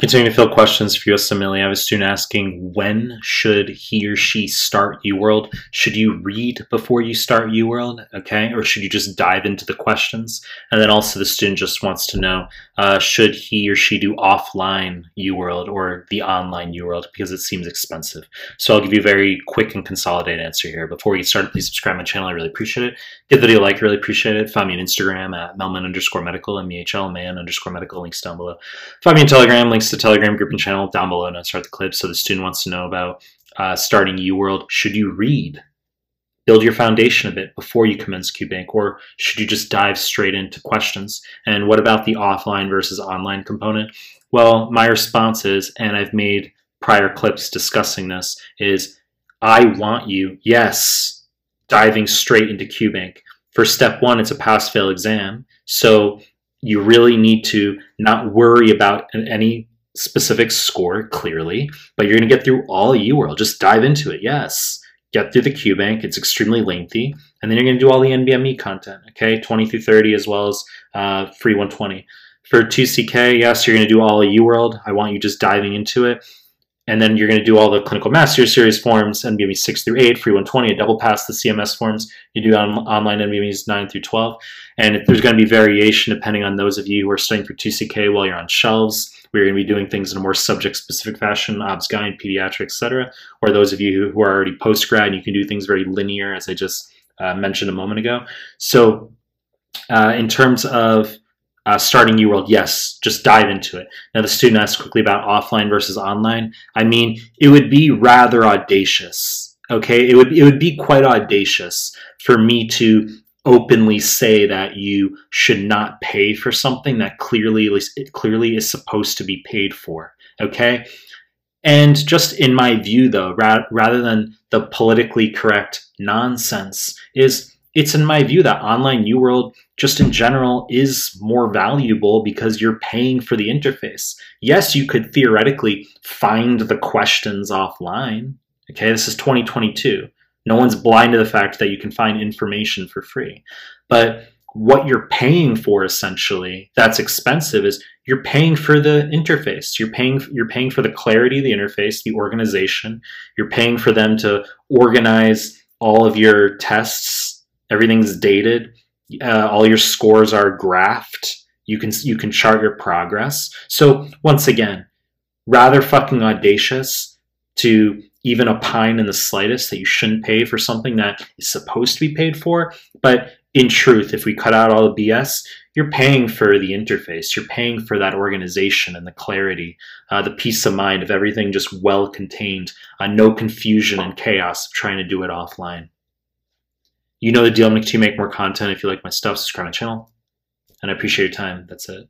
Continuing to fill questions for USMLE, I have a student asking when should he or she start UWorld? Should you read before you start UWorld? Okay, or should you just dive into the questions? And then also the student just wants to know uh, should he or she do offline UWorld or the online UWorld because it seems expensive? So I'll give you a very quick and consolidated answer here. Before we get started, please subscribe to my channel. I really appreciate it. Give the video a like, really appreciate it. Find me on Instagram at mehlman underscore medical, M-E-H-L, man underscore medical, links down below. Find me on Telegram, links to Telegram group and channel down below. And start the clip. So the student wants to know about uh, starting UWorld. Should you read? Build your foundation a bit before you commence QBank, or should you just dive straight into questions? And what about the offline versus online component? Well, my response is, and I've made prior clips discussing this, is I want you, yes, diving straight into QBank. For step one, it's a pass fail exam. So you really need to not worry about any specific score clearly, but you're going to get through all UWorld. Just dive into it. Yes. Get through the QBank. It's extremely lengthy. And then you're going to do all the NBME content, okay? 20 through 30 as well as uh, free 120. For 2CK, yes, you're going to do all UWorld. I want you just diving into it. And then you're going to do all the clinical master series forms, NBME 6 through 8, free 120, a double pass the CMS forms. You do on, online NBMEs 9 through 12. And there's going to be variation depending on those of you who are studying for 2CK while you're on shelves. We're going to be doing things in a more subject-specific fashion, obs gyne, pediatrics, etc. Or those of you who are already post-grad, you can do things very linear, as I just uh, mentioned a moment ago. So uh, in terms of uh, starting UWorld, yes, just dive into it. Now, the student asked quickly about offline versus online. I mean, it would be rather audacious. Okay, it would it would be quite audacious for me to openly say that you should not pay for something that clearly clearly is supposed to be paid for okay and just in my view though ra- rather than the politically correct nonsense is it's in my view that online UWorld just in general is more valuable because you're paying for the interface. Yes, you could theoretically find the questions offline. Okay, this is 2022. No one's blind to the fact that you can find information for free. But what you're paying for essentially that's expensive is you're paying for the interface. You're paying you're paying for the clarity of the interface the organization. You're paying for them to organize all of your tests. Everything's dated. Uh, all your scores are graphed. You can you can chart your progress. So once again rather fucking audacious to even opine in the slightest that you shouldn't pay for something that is supposed to be paid for. But in truth, if we cut out all the BS, you're paying for the interface. You're paying for that organization and the clarity, uh, the peace of mind of everything just well contained, uh, no confusion and chaos of trying to do it offline. You know the deal. I'm going to make more content. If you like my stuff, subscribe to my channel. And I appreciate your time. That's it.